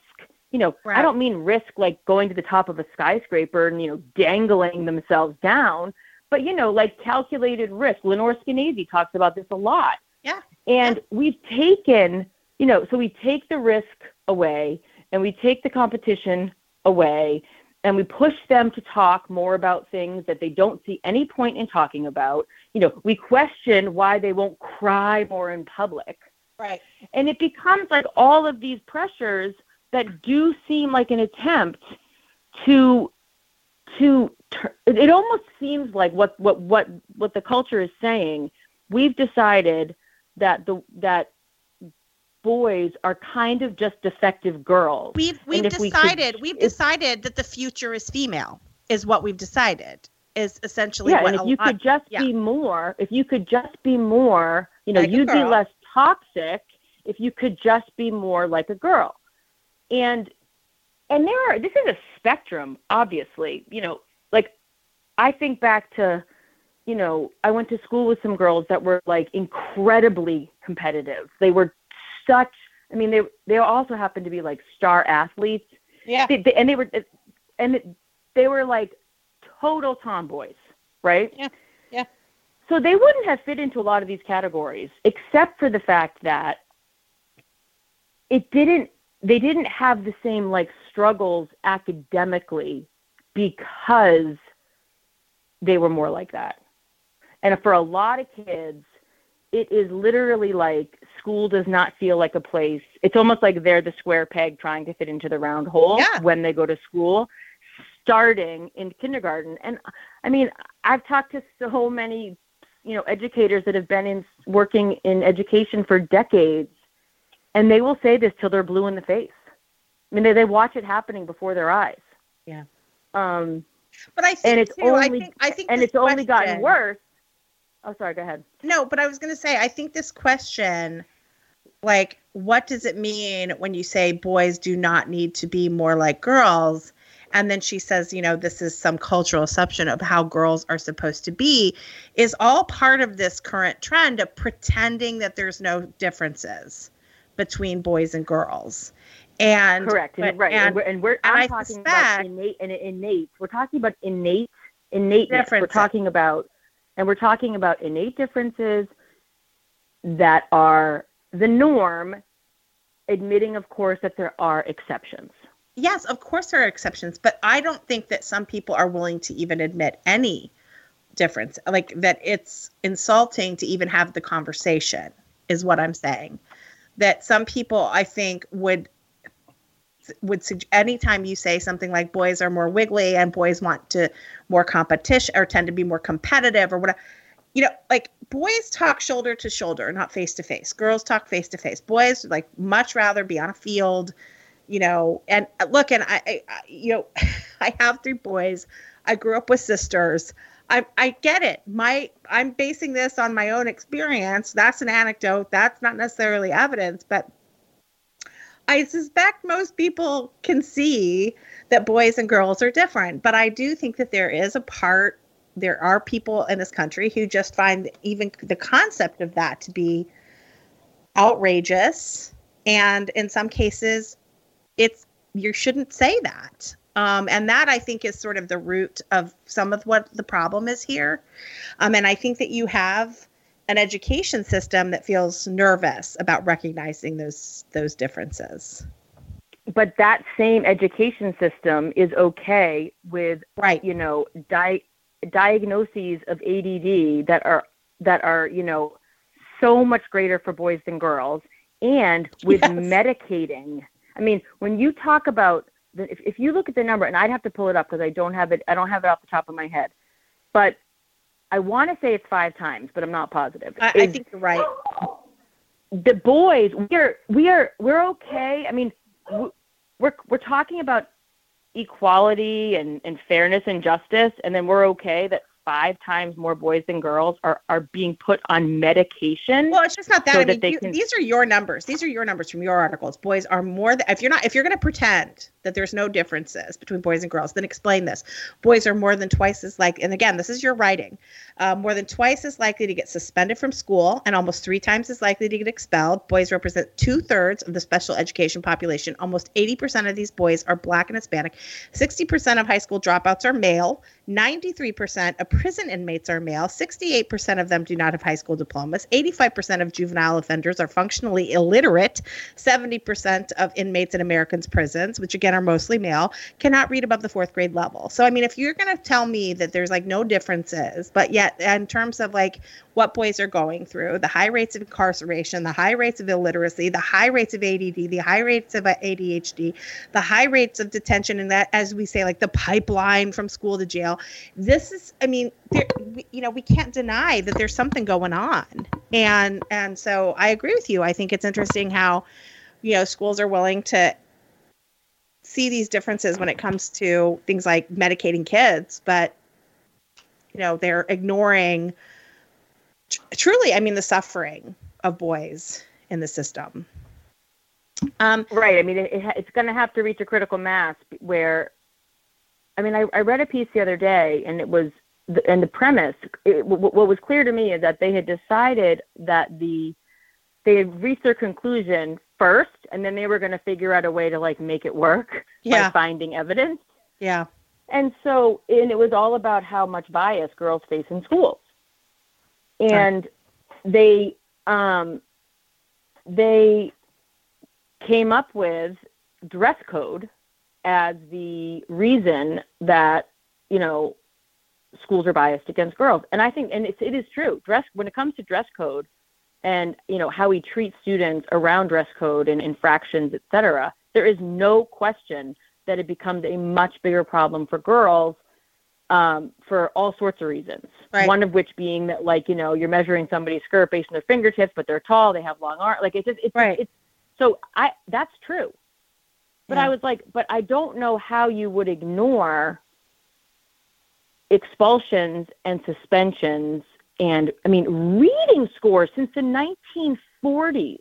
You know, Right. I don't mean risk like going to the top of a skyscraper and, you know, dangling themselves down, but you know, like calculated risk. Lenore Skenazy talks about this a lot. Yeah. And we've taken, you know, so we take the risk away and we take the competition away and we push them to talk more about things that they don't see any point in talking about. You know, we question why they won't cry more in public. right. And it becomes like all of these pressures that do seem like an attempt to to it almost seems like what what what what the culture is saying we've decided that the that boys are kind of just defective girls. We've we've if we could- decided we've decided that the future is female is what we've decided is essentially yeah what and if you lot- could just yeah. be more if you could just be more you know Like you'd be less toxic if you could just be more like a girl. And and there are this is a spectrum obviously you know like i think back to you know i went to school with some girls that were like incredibly competitive. They were such i mean they they also happened to be like star athletes. Yeah. They, they, and they were and they were like total tomboys right? Yeah, yeah. so they wouldn't have fit into a lot of these categories except for the fact that it didn't they didn't have the same like struggles academically because they were more like that and for a lot of kids it is literally like school does not feel like a place it's almost like they're the square peg trying to fit into the round hole Yeah. when they go to school starting in kindergarten and i mean i've talked to so many you know educators that have been in working in education for decades and they will say this till they're blue in the face i mean they, they watch it happening before their eyes Yeah. um but I think and it's too, I only think I think and it's only gotten worse oh sorry go ahead No, but I was going to say, I think this question, like, what does it mean when you say boys do not need to be more like girls? And then she says, you know, this is some cultural assumption of how girls are supposed to be, is all part of this current trend of pretending that there's no differences between boys and girls. And correct but- and, right and, and we're, and we're i'm talking about innate and innate we're talking about innate innateness we're talking about and we're talking about innate differences that are the norm admitting of course that there are exceptions Yes, of course there are exceptions, but I don't think that some people are willing to even admit any difference. Like that it's insulting to even have the conversation is what I'm saying. That some people I think would would sug- anytime you say something like boys are more wiggly and boys want to more competition or tend to be more competitive or whatever you know like boys talk shoulder to shoulder not face to face. Girls talk face to face. Boys like much rather be on a field you know and uh, look and I I- you know i have three boys. I grew up with sisters. I, I get it. My i'm basing this on my own experience. That's an anecdote. That's not necessarily evidence but i suspect most people can see that boys and girls are different but i do think that there is a part there are people in this country who just find even the concept of that to be outrageous. And in some cases it's you shouldn't say that. Um, and that i think is sort of the root of some of what the problem is here. Um, and i think that you have an education system that feels nervous about recognizing those those differences. But that same education system is okay with right. you know di- diagnoses of ADD that are that are you know so much greater for boys than girls. And with yes. medicating i mean when you talk about the, if, if you look at the number and i'd have to pull it up because i don't have it i don't have it off the top of my head but i want to say it's five times but i'm not positive i, I think you're right the boys we are we are we're okay i mean we're we're talking about equality and, and fairness and justice and then we're okay that five times more boys than girls are, are being put on medication. Well, it's just not that. So I mean, that you, can... these are your numbers. These are your numbers from your articles. Boys are more than, if you're not, if you're going to pretend that there's no differences between boys and girls, then explain this. Boys are more than twice as like, and again, this is your writing, uh, more than twice as likely to get suspended from school and almost three times as likely to get expelled. Boys represent two thirds of the special education population. Almost 80% of these boys are black and Hispanic. 60% of high school dropouts are male. 93% of prison inmates are male. 68% of them do not have high school diplomas. 85% of juvenile offenders are functionally illiterate. 70% of inmates in Americans' prisons, which again are mostly male, cannot read above the fourth grade level. So, I mean, if you're going to tell me that there's like no differences, but yet in terms of like what boys are going through, the high rates of incarceration, the high rates of illiteracy, the high rates of ADD, the high rates of uh, ADHD, the high rates of detention, and that, as we say, like the pipeline from school to jail this is i mean there, you know we can't deny that there's something going on and and so i agree with you i think it's interesting how you know schools are willing to see these differences when it comes to things like medicating kids but you know they're ignoring tr- truly i mean the suffering of boys in the system. Um, right. I mean it, it, it's going to have to reach a critical mass where I mean, I, I read a piece the other day, and it was, the, and the premise, it, w- what was clear to me is that they had decided that the, they had reached their conclusion first, and then they were going to figure out a way to like make it work yeah. by finding evidence. Yeah. And so, and it was all about how much bias girls face in schools. And they, um, they came up with dress code as the reason that you know schools are biased against girls and i think and it's, it is true dress when it comes to dress code and you know how we treat students around dress code and infractions et cetera there is no question that it becomes a much bigger problem for girls um, for all sorts of reasons. Right. One of which being that, like, you know, you're measuring somebody's skirt based on their fingertips, but they're tall, they have long arms. Like, it's just, it's, right. it's, so I, that's true. But yeah. I was like, but I don't know how you would ignore expulsions and suspensions and I mean reading scores since the 1940s.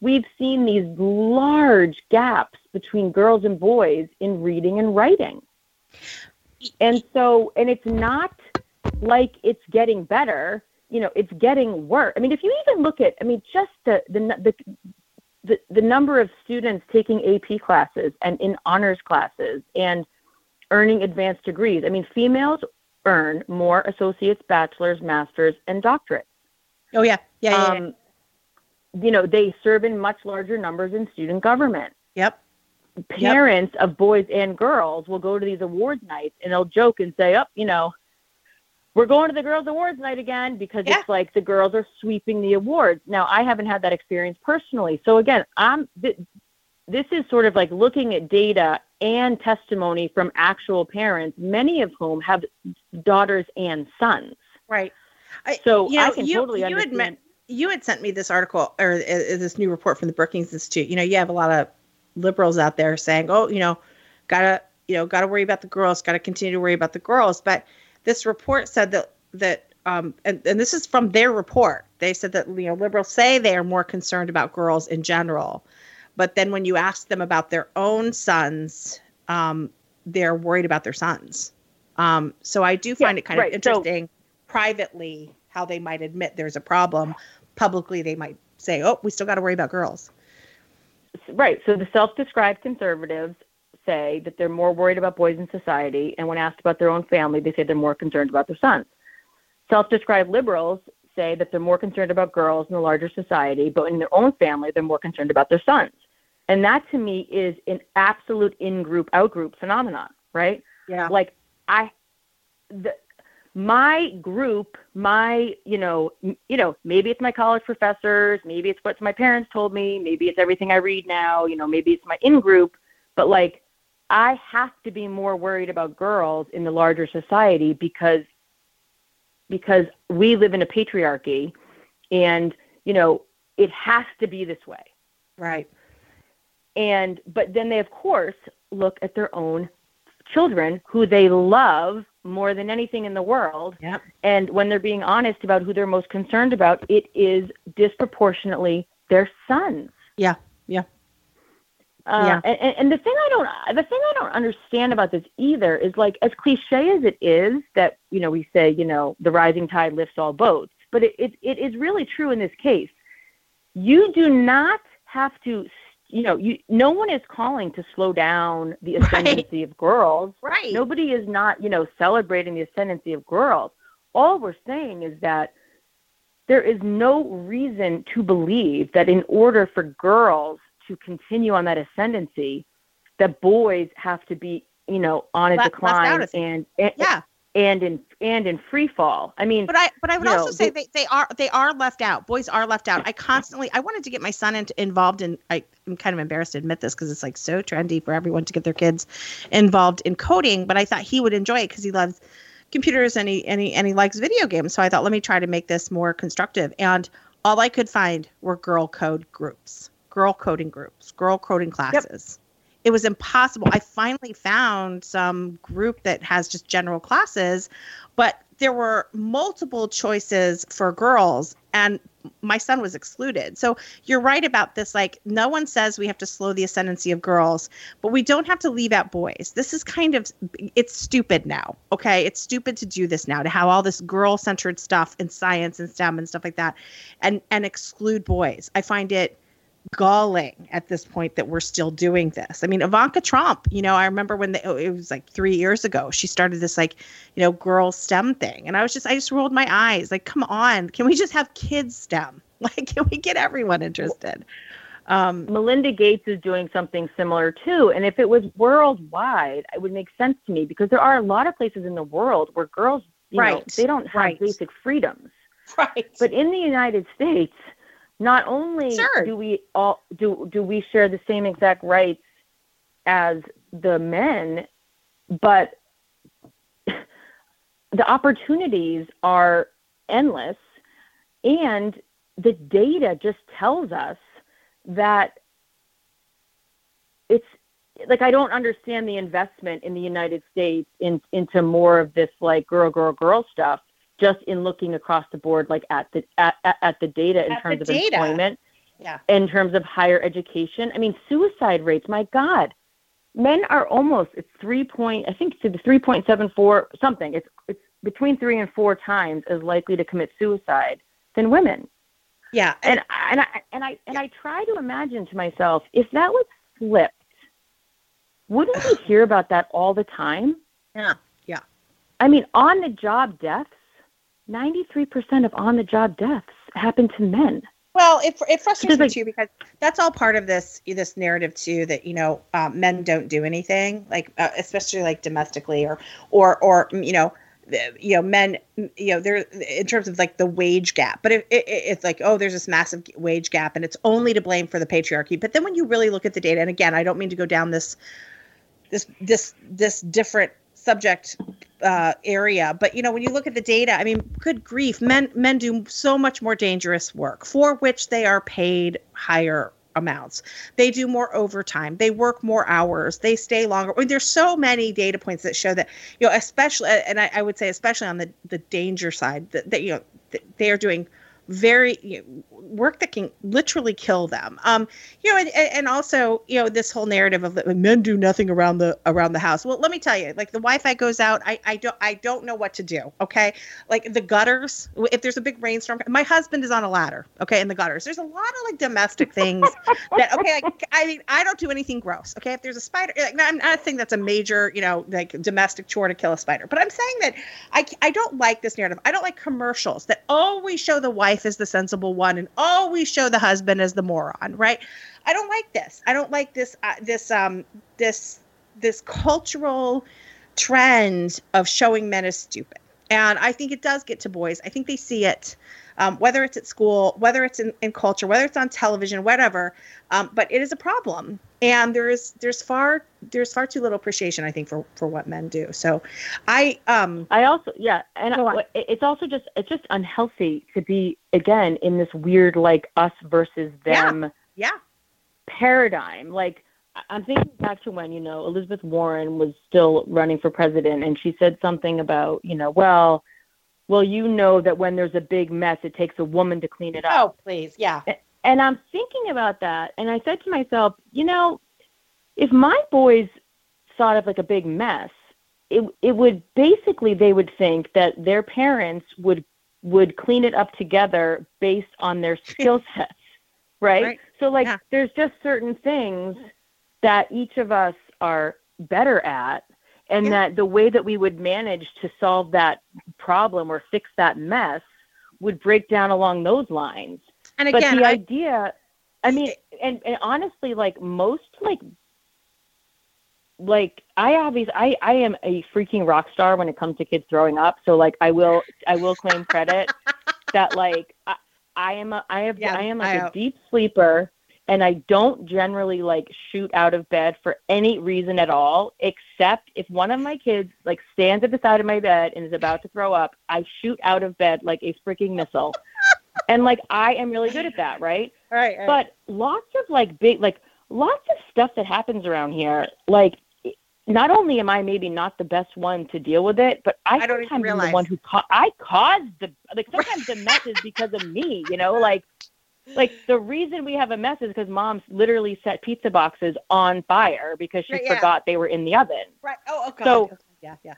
We've seen these large gaps between girls and boys in reading and writing. And so and it's not like it's getting better, you know, it's getting worse. I mean, if you even look at I mean just the the the the, number of students taking AP classes and in honors classes and earning advanced degrees. I mean, females earn more associates, bachelors, masters, and doctorates. Oh yeah, yeah, yeah, um, yeah. You know, they serve in much larger numbers in student government. Yep. Parents yep. of boys and girls will go to these awards nights and they'll joke and say, "Up, oh, you know, we're going to the girls awards night again because yeah. it's like the girls are sweeping the awards now i haven't had that experience personally so again i'm th- this is sort of like looking at data and testimony from actual parents many of whom have daughters and sons. Right. I, so you know, i can you, totally you understand. admit, you had sent me this article or uh, this new report from the brookings institute. You know you have a lot of liberals out there saying oh you know gotta you know gotta worry about the girls gotta continue to worry about the girls. But this report said that that um, and, and this is from their report. They said that you know liberals say they are more concerned about girls in general, but then when you ask them about their own sons, um, they're worried about their sons. Um, so I do find Yeah, it kind right. of So- interesting privately how they might admit there's a problem. Publicly, they might say, "Oh, we still got to worry about girls." Right. So the self-described conservatives say that they're more worried about boys in society, and when asked about their own family, they say they're more concerned about their sons. Self-described liberals say that they're more concerned about girls in the larger society, but in their own family, they're more concerned about their sons. And that to me is an absolute in-group, out-group phenomenon, right? Yeah. Like I, the, my group, my, you know, m- you know, maybe it's my college professors, maybe it's what my parents told me, maybe it's everything I read now, you know, maybe it's my in group, but like I have to be more worried about girls in the larger society because because we live in a patriarchy and, you know, it has to be this way. Right. And but then they of course look at their own children who they love more than anything in the world. Yep. And when they're being honest about who they're most concerned about, it is disproportionately their sons. Yeah. Yeah. Uh, Yeah. and, and- the thing I don't, the thing I don't understand about this either is like as cliche as it is that you know we say you know the rising tide lifts all boats, but it it, it is really true in this case. You do not have to, you know, you no one is calling to slow down the Right. ascendancy of girls. Right. Nobody is not, you know, celebrating the ascendancy of girls. All we're saying is that there is no reason to believe that in order for girls to continue on that ascendancy, that boys have to be, you know, on a decline and, and Yeah. And in and in free fall. I mean, But I but I would also know, say the- they, they are they are left out. Boys are left out. I constantly I wanted to get my son into, involved in I, I'm kind of embarrassed to admit this because it's like so trendy for everyone to get their kids involved in coding, but I thought he would enjoy it because he loves computers and he, and he and he likes video games. So I thought let me try to make this more constructive. And all I could find were girl code groups, girl coding groups, girl coding classes. It was impossible. I finally found some group that has just general classes, but there were multiple choices for girls and my son was excluded. So you're right about this like no one says we have to slow the ascendancy of girls, but we don't have to leave out boys. This is kind of it's stupid now. Okay? It's stupid to do this now to have all this girl-centered stuff in science and STEM and stuff like that and and exclude boys. I find it galling at this point that we're still doing this. I mean, Ivanka Trump, you know, I remember when they, oh, it was like three years ago, she started this like, you know, girl STEM thing. And I was just, I just rolled my eyes like, come on, can we just have kids STEM? Like, can we get everyone interested? Um, Melinda Gates is doing something similar too. And if it was worldwide, it would make sense to me because there are a lot of places in the world where girls, you know, Right, they don't have right. basic freedoms. right. But in the United States, not only Sure. do we all do do we share the same exact rights as the men, but the opportunities are endless and the data just tells us that it's like I don't understand the investment in the United States in, into more of this like girl, girl, girl stuff. Just in looking across the board, like at the at, at, the data in At terms of data. employment, yeah. in terms of higher education. I mean, suicide rates. My God, men are almost it's three point. I think it's the three point seven four something. It's it's between three and four times as likely to commit suicide than women Yeah. and and I and I and I try to imagine to myself if that was flipped, wouldn't we hear about that all the time? Yeah. Yeah. I mean, on the job deaths, ninety three percent of on the job deaths happen to men. Well, it, it frustrates me too because that's all part of this this narrative too that you know um, men don't do anything like uh, especially like domestically or or or you know you know men you know they're in terms of like the wage gap but it, it, it's like oh there's this massive wage gap and it's only to blame for the patriarchy but then when you really look at the data and again I don't mean to go down this this this this different subject uh, area. But you know, when you look at the data, I mean, good grief, men men do so much more dangerous work for which they are paid higher amounts. They do more overtime. They work more hours. They stay longer. I mean, there's so many data points that show that you know, especially, and I, I would say especially on the the danger side, that, that you know, th- they are doing very you know, work that can literally kill them. Um, you know, and, and also you know this whole narrative of men do nothing around the around the house. Well, let me tell you, like the Wi-Fi goes out, I I don't I don't know what to do. Okay, like the gutters. If there's a big rainstorm, my husband is on a ladder. Okay, in the gutters. There's a lot of like domestic things that okay. Like, I mean, I don't do anything gross. Okay, if there's a spider, like I'm not saying that's a major you know like domestic chore to kill a spider, but I'm saying that I I don't like this narrative. I don't like commercials that always show the wife as the sensible one and always show the husband as the moron, right? I don't like this. I don't like this uh, this um this this cultural trend of showing men as stupid. And I think it does get to boys. I think they see it, um, whether it's at school, whether it's in, in culture, whether it's on television, whatever. Um, but it is a problem, and there's there's far there's far too little appreciation, I think, for for what men do. So, I um I also yeah, and I, it's also just it's just unhealthy to be again in this weird like us versus them yeah, yeah. paradigm. Like I'm thinking back to when, you know, Elizabeth Warren was still running for president and she said something about, you know, well, well, you know that when there's a big mess, it takes a woman to clean it up. Oh, please. Yeah. And I'm thinking about that. And I said to myself, you know, if my boys thought of like a big mess, it, it would basically, they would think that their parents would, would clean it up together based on their skill sets. Right? right? So like, yeah. there's just certain things that each of us are better at and yeah. that the way that we would manage to solve that problem or fix that mess would break down along those lines. And again, but the I, idea, I mean, and, and honestly, like most, like, like I obviously, I, I am a freaking rock star when it comes to kids throwing up. So like, I will, I will claim credit that like, I, I am, a, I have, yeah, I am like I, a deep sleeper and I don't generally like shoot out of bed for any reason at all, except if one of my kids like stands at the side of my bed and is about to throw up, I shoot out of bed like a freaking missile. and like I am really good at that, right? Right, right. But lots of like big like lots of stuff that happens around here, like not only am I maybe not the best one to deal with it, but I, I don't sometimes am the one who ca- I caused the like sometimes the mess is because of me, you know, like like the reason we have a mess is because mom's literally set pizza boxes on fire because she right, yeah. forgot they were in the oven. Right. Oh, okay. God. So, yeah, yeah.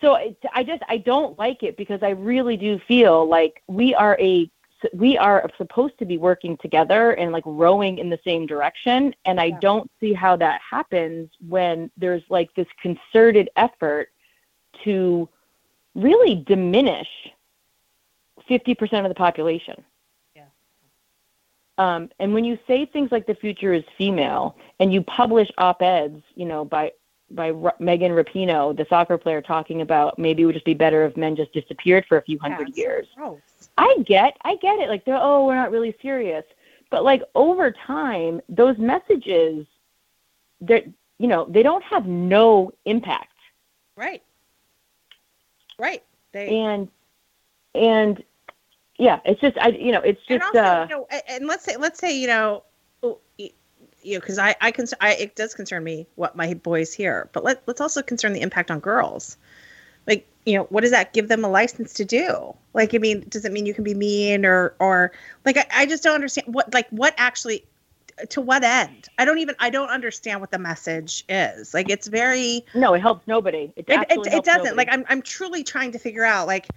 So it, I just I don't like it because I really do feel like we are a we are supposed to be working together and like rowing in the same direction and I yeah. don't see how that happens when there's like this concerted effort to really diminish 50% of the population. Um, and when you say things like the future is female, and you publish op-eds, you know, by by R- Megan Rapinoe, the soccer player, talking about maybe it would just be better if men just disappeared for a few hundred That's years. Gross. I get, I get it. Like oh, we're not really serious, but like over time, those messages, they you know, they don't have no impact. Right. Right. They and and yeah, it's just I you know it's just and also, uh, you know, and let's say let's say you know you know because I I can I it does concern me what my boys hear, but let let's also concern the impact on girls. Like you know, what does that give them a license to do? Like, I mean, does it mean you can be mean or or like I, I just don't understand what like what actually to what end? I don't even I don't understand what the message is. Like it's very No, it helps nobody. It it, it, it, doesn't. Nobody. Like I'm I'm truly trying to figure out like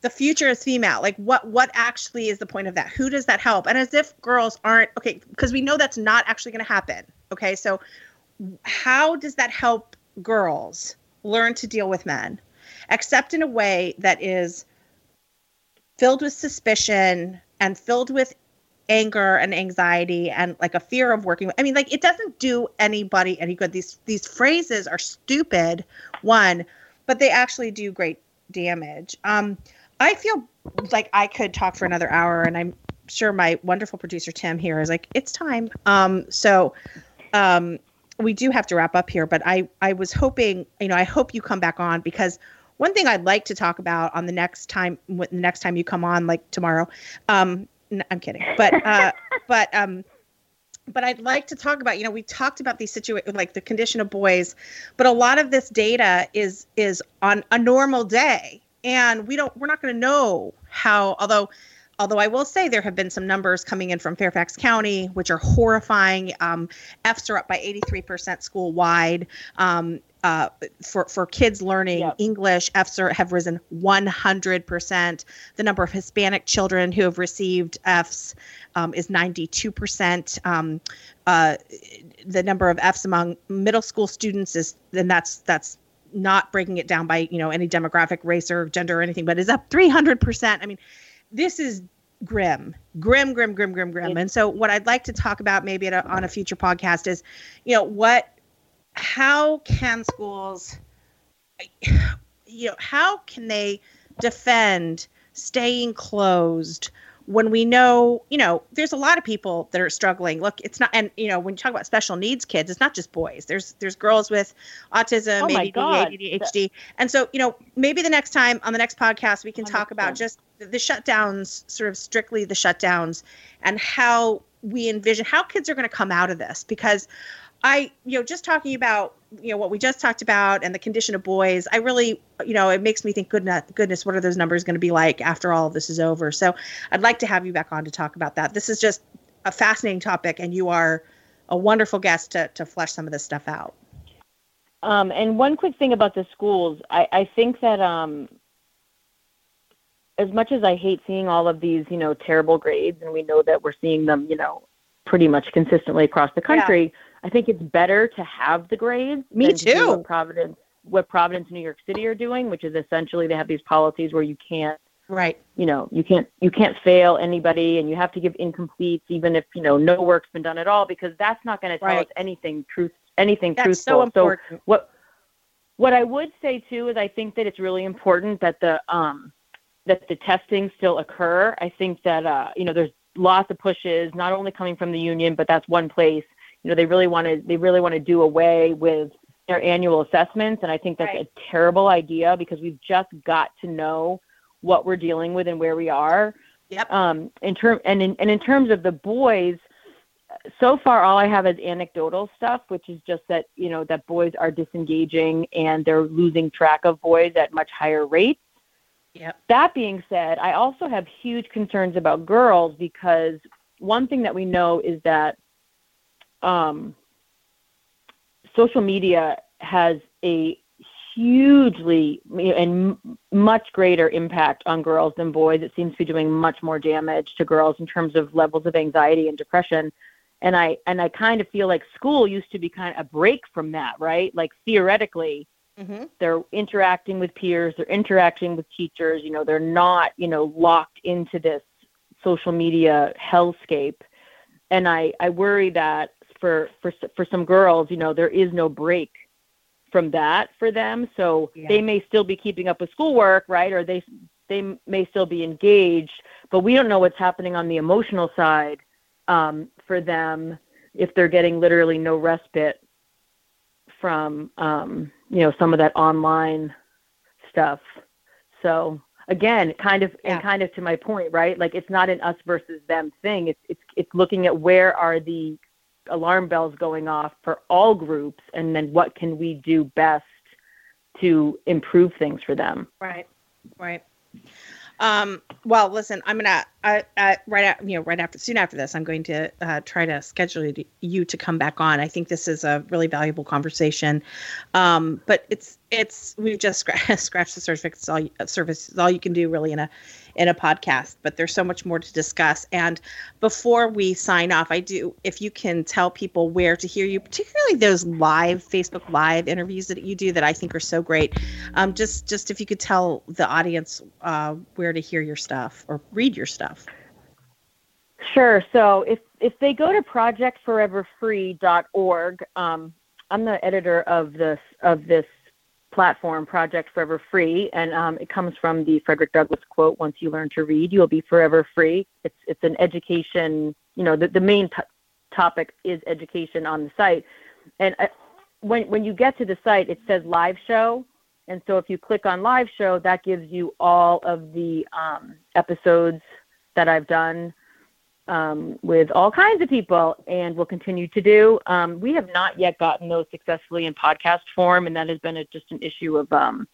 the future is female like what what actually is the point of that who does that help and as if girls aren't okay because we know that's not actually going to happen okay so how does that help girls learn to deal with men except in a way that is filled with suspicion and filled with anger and anxiety and like a fear of working i mean like it doesn't do anybody any good these these phrases are stupid one but they actually do great damage. Um, I feel like I could talk for another hour, and I'm sure my wonderful producer Tim here is like, it's time. Um, so um, we do have to wrap up here, but I I was hoping, you know, I hope you come back on because one thing I'd like to talk about on the next time, the next time you come on, like tomorrow. Um, n- I'm kidding, but uh, but um, but I'd like to talk about, you know, we talked about these situations like the condition of boys, but a lot of this data is is on a normal day. And we don't we're not going to know how although although I will say there have been some numbers coming in from Fairfax County, which are horrifying. Um, Fs are up by 83% school wide. Um, uh, for for kids learning yep. English, Fs have risen 100%. The number of Hispanic children who have received Fs um, is 92%. Um, uh, the number of Fs among middle school students is, and that's that's not breaking it down by you know any demographic, race, or gender or anything, but is up 300%. I mean, this is grim, grim, grim, grim, grim, grim. And so, what I'd like to talk about maybe a, on a future podcast is, you know, what how can schools you know how can they defend staying closed when we know you know there's a lot of people that are struggling. Look it's not and you know when you talk about special needs kids it's not just boys. There's there's girls with autism oh maybe ADHD and so you know maybe the next time on the next podcast we can 100%. talk about just the shutdowns sort of strictly the shutdowns and how we envision how kids are going to come out of this. Because I, you know, just talking about, you know, what we just talked about and the condition of boys, I really, you know, it makes me think, goodness, goodness, what are those numbers going to be like after all of this is over? So I'd like to have you back on to talk about that. This is just a fascinating topic, and you are a wonderful guest to, to flesh some of this stuff out. Um, and one quick thing about the schools, I, I think that um, as much as I hate seeing all of these, you know, terrible grades, and we know that we're seeing them, you know, pretty much consistently across the country. Yeah I think it's better to have the grades. Me too. what Providence, what Providence, New York City are doing, which is essentially they have these policies where you can't, right? You know, you can't you can't fail anybody, and you have to give incompletes even if you know no work's been done at all, because that's not going to tell right. us anything truth anything that's truthful. So important. So what what I would say too is I think that it's really important that the um that the testing still occur. I think that uh you know there's lots of pushes, not only coming from the union, but that's one place you know they really want to they really want to do away with their annual assessments and i think that's right. a terrible idea because we've just got to know what we're dealing with and where we are yep um in term and in and in terms of the boys so far all i have is anecdotal stuff which is just that you know that boys are disengaging and they're losing track of boys at much higher rates Yep. That being said, I also have huge concerns about girls because one thing that we know is that um, social media has a hugely and much greater impact on girls than boys. It seems to be doing much more damage to girls in terms of levels of anxiety and depression. And I and I kind of feel like school used to be kind of a break from that, right? Like theoretically, mm-hmm. they're interacting with peers, they're interacting with teachers. You know, they're not you know locked into this social media hellscape. And I I worry that for for for some girls, you know, there is no break from that for them. So yeah. they may still be keeping up with schoolwork, right? Or they they may still be engaged, but we don't know what's happening on the emotional side um, for them if they're getting literally no respite from um, you know some of that online stuff. So again, kind of yeah. and kind of to my point, right? Like it's not an us versus them thing. It's it's it's looking at where are the alarm bells going off for all groups and then what can we do best to improve things for them? Right right. Um, well, listen, I'm gonna Right at, you know right after soon after this, I'm going to uh, try to schedule you to come back on. I think this is a really valuable conversation, um, but it's it's we've just scratched, scratched the surface. It's all surface is all you can do really in a in a podcast, but there's so much more to discuss. And before we sign off, I do, if you can tell people where to hear you, particularly those live Facebook Live interviews that you do that I think are so great. Um, just, just if you could tell the audience uh, where to hear your stuff or read your stuff. Sure. So if if they go to projectforeverfree.org, um, I'm the editor of this of this platform, Project Forever Free, and um, it comes from the Frederick Douglass quote: "Once you learn to read, you will be forever free." It's it's an education. You know, the the main t- topic is education on the site, and uh, when when you get to the site, it says live show, and so if you click on live show, that gives you all of the um, episodes that I've done um, with all kinds of people and will continue to do. Um, we have not yet gotten those successfully in podcast form, and that has been a, just an issue of um,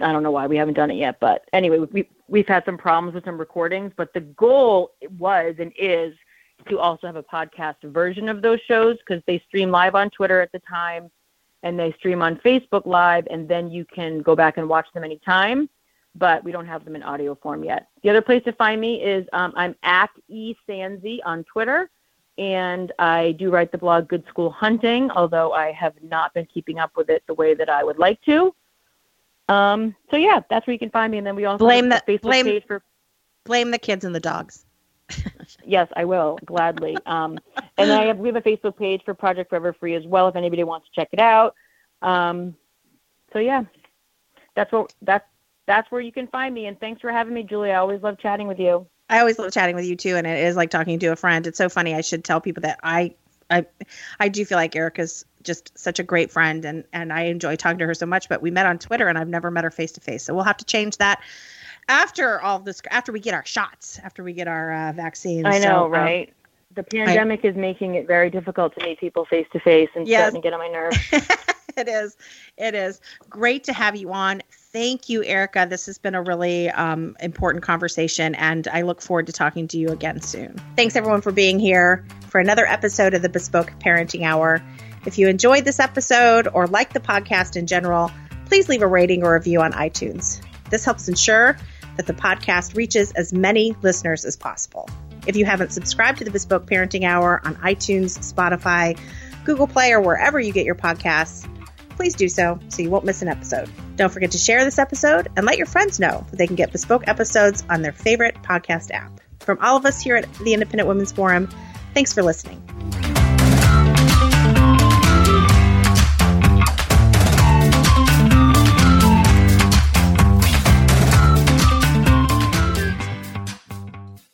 I don't know why we haven't done it yet, but anyway, we we've had some problems with some recordings, but the goal was and is to also have a podcast version of those shows because they stream live on Twitter at the time and they stream on Facebook Live, and then you can go back and watch them anytime. But we don't have them in audio form yet. The other place to find me is um, I'm at esanzi on Twitter, and I do write the blog Good School Hunting, although I have not been keeping up with it the way that I would like to. Um, so yeah, that's where you can find me, and then we also blame have the Facebook blame, page for blame the kids and the dogs. yes, I will gladly. Um, and I have we have a Facebook page for Project Forever Free as well if anybody wants to check it out. Um, so yeah, that's what that's that's where you can find me. And thanks for having me, Julie. I always love chatting with you. I always love chatting with you too, and it is like talking to a friend. It's so funny. I should tell people that I I I do feel like Erika's just such a great friend, and and I enjoy talking to her so much. But we met on Twitter, and I've never met her face to face. So we'll have to change that after all this after we get our shots after we get our uh, vaccines i know so, um, right um, the pandemic I, is making it very difficult to meet people face to face and yes. starting to get on my nerves. It is. It is. Great to have you on. Thank you Erika. This has been a really um, important conversation and i look forward to talking to you again soon. Thanks everyone for being here for another episode of the bespoke parenting hour. If you enjoyed this episode or like the podcast in general please leave a rating or review on itunes. This helps ensure that the podcast reaches as many listeners as possible. If you haven't subscribed to the Bespoke Parenting Hour on iTunes, Spotify, Google Play, or wherever you get your podcasts, please do so so you won't miss an episode. Don't forget to share this episode and let your friends know that they can get bespoke episodes on their favorite podcast app. From all of us here at the Independent Women's Forum, thanks for listening.